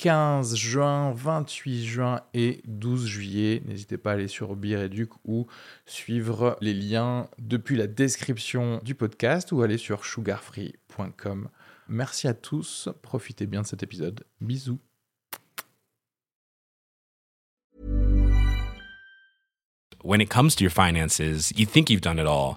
15 juin, 28 juin et 12 juillet. N'hésitez pas à aller sur Bireduc ou suivre les liens depuis la description du podcast ou aller sur sugarfree.com. Merci à tous, profitez bien de cet épisode. Bisous. When it comes to your finances, you think you've done it all.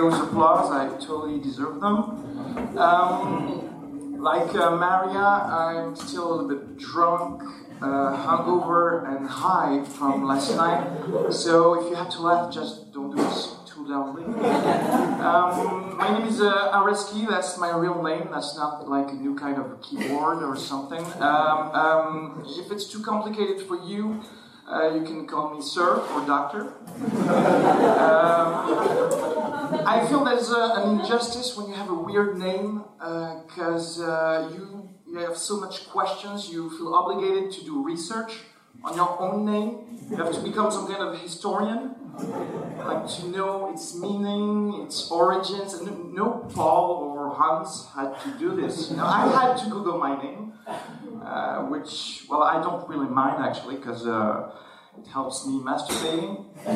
those applause. I totally deserve them. Um, like uh, Maria, I'm still a little bit drunk, uh, hungover, and high from last night. So if you have to laugh, just don't do it too loudly. Um, my name is uh, Areski. That's my real name. That's not like a new kind of keyboard or something. Um, um, if it's too complicated for you, uh, you can call me sir or doctor. Um, I feel there's a, an injustice when you have a weird name because uh, you, you have so much questions. You feel obligated to do research on your own name. You have to become some kind of historian, like to know its meaning, its origins. And no Paul or Hans had to do this. You know, I had to Google my name, uh, which well, I don't really mind actually because. Uh, it helps me masturbating. Uh,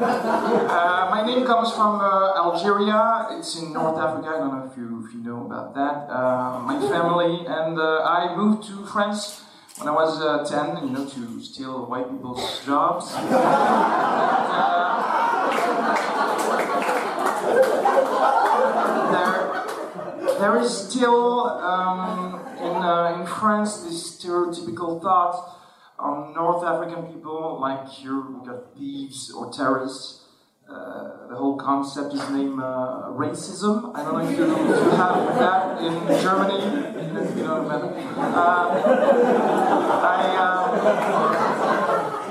uh, my name comes from uh, Algeria. It's in North Africa. I don't know if you, if you know about that. Uh, my family and uh, I moved to France when I was uh, 10, you know, to steal white people's jobs. there, there is still um, in, in France this stereotypical thought on North African people, like you're got thieves or terrorists. Uh, the whole concept is named uh, racism. I don't know if you, if you have that in Germany. You know? Uh, I, uh,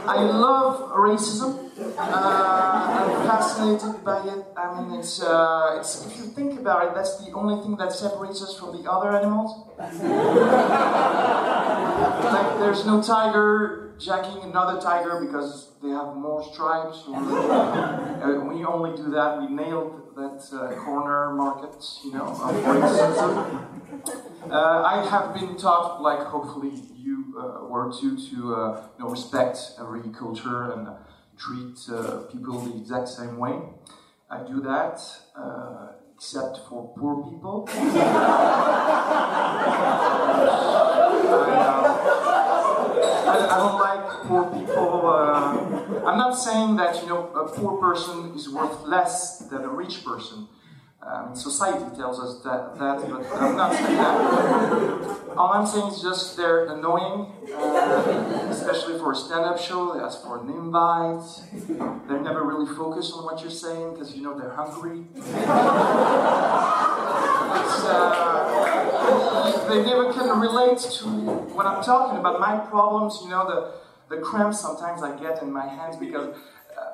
I love racism. Uh, fascinated by it. I mean, it's, uh, it's if you think about it, that's the only thing that separates us from the other animals. like, there's no tiger jacking another tiger because they have more stripes. Uh, we only do that. We nailed that uh, corner market, you know. Uh, I have been taught, like hopefully you uh, were too, to uh, you know, respect every culture and treat uh, people the exact same way. I do that, uh, except for poor people. I, I, don't like poor people. Uh, I'm not saying that you know a poor person is worth less than a rich person. Society tells us that, that, but I'm not saying that. All I'm saying is just they're annoying, uh, especially for a stand-up show. They ask for an invite. They're never really focused on what you're saying because you know they're hungry. Uh, they never can relate to what I'm talking about. My problems, you know, the, the cramps sometimes I get in my hands because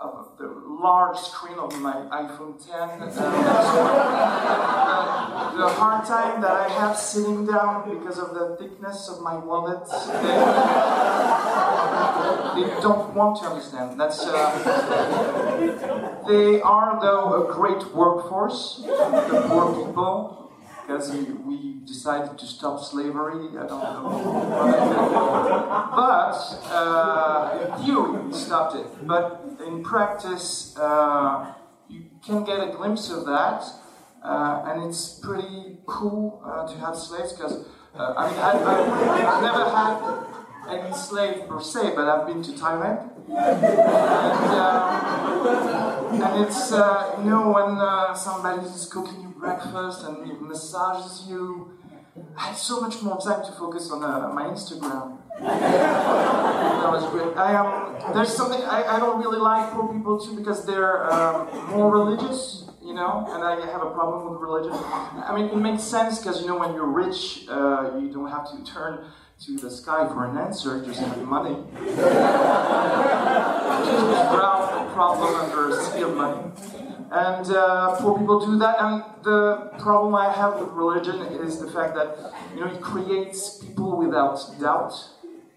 of the large screen of my iPhone 10, uh, the, hard time that I have sitting down because of the thickness of my wallet. They, they don't want to understand. That's uh, they are though a great workforce, the poor people. Because we decided to stop slavery, I don't know. but uh, in theory, we stopped it. But in practice, uh, you can get a glimpse of that, uh, and it's pretty cool uh, to have slaves because uh, I mean I, I've never had any slave per se, but I've been to Thailand. And, uh, and it's, you know, when somebody is cooking you breakfast and massages you, I had so much more time to focus on uh, my Instagram. that was great. I um, there's something I, I don't really like poor people too because they're um, more religious, you know, and I have a problem with religion. I mean, it makes sense because you know when you're rich, uh, you don't have to turn to the sky for an answer, just have money. just drown the problem under sea of money. And uh, poor people do that. And the problem I have with religion is the fact that you know it creates people without doubt,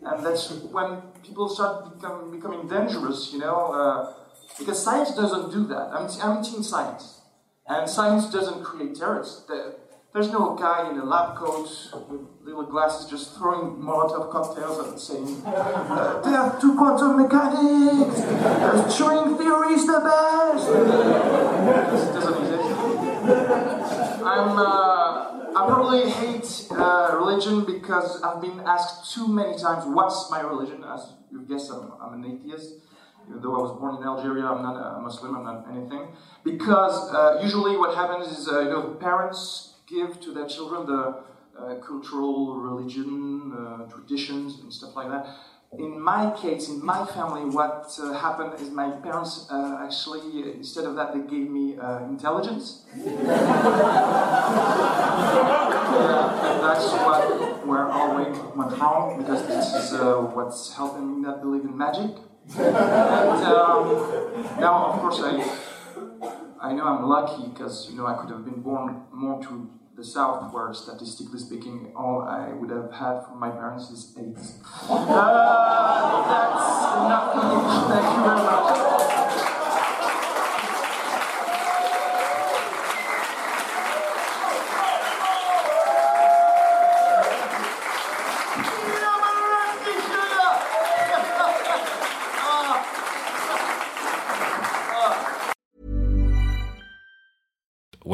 and that's when people start become, becoming dangerous. You know, uh, because science doesn't do that. I'm, I'm team science, and science doesn't create terrorists. There's no guy in a lab coat with little glasses just throwing Molotov cocktails and saying, uh, Death to quantum mechanics! Uh, string theory is the best! it doesn't exist. I'm, uh, I probably hate uh, religion because I've been asked too many times, what's my religion? As you guess, I'm, I'm an atheist even though I was born in Algeria, I'm not a Muslim, I'm not anything. Because uh, usually what happens is, uh, you know, parents give to their children the uh, cultural religion, uh, traditions, and stuff like that. In my case, in my family, what uh, happened is my parents uh, actually, instead of that, they gave me uh, intelligence. that's what, where all went wrong, because this is uh, what's helping me not believe in magic. and um, now, of course, I I know I'm lucky because you know I could have been born more to the South, where statistically speaking, all I would have had from my parents is AIDS. Uh, that's nothing. Thank you very much.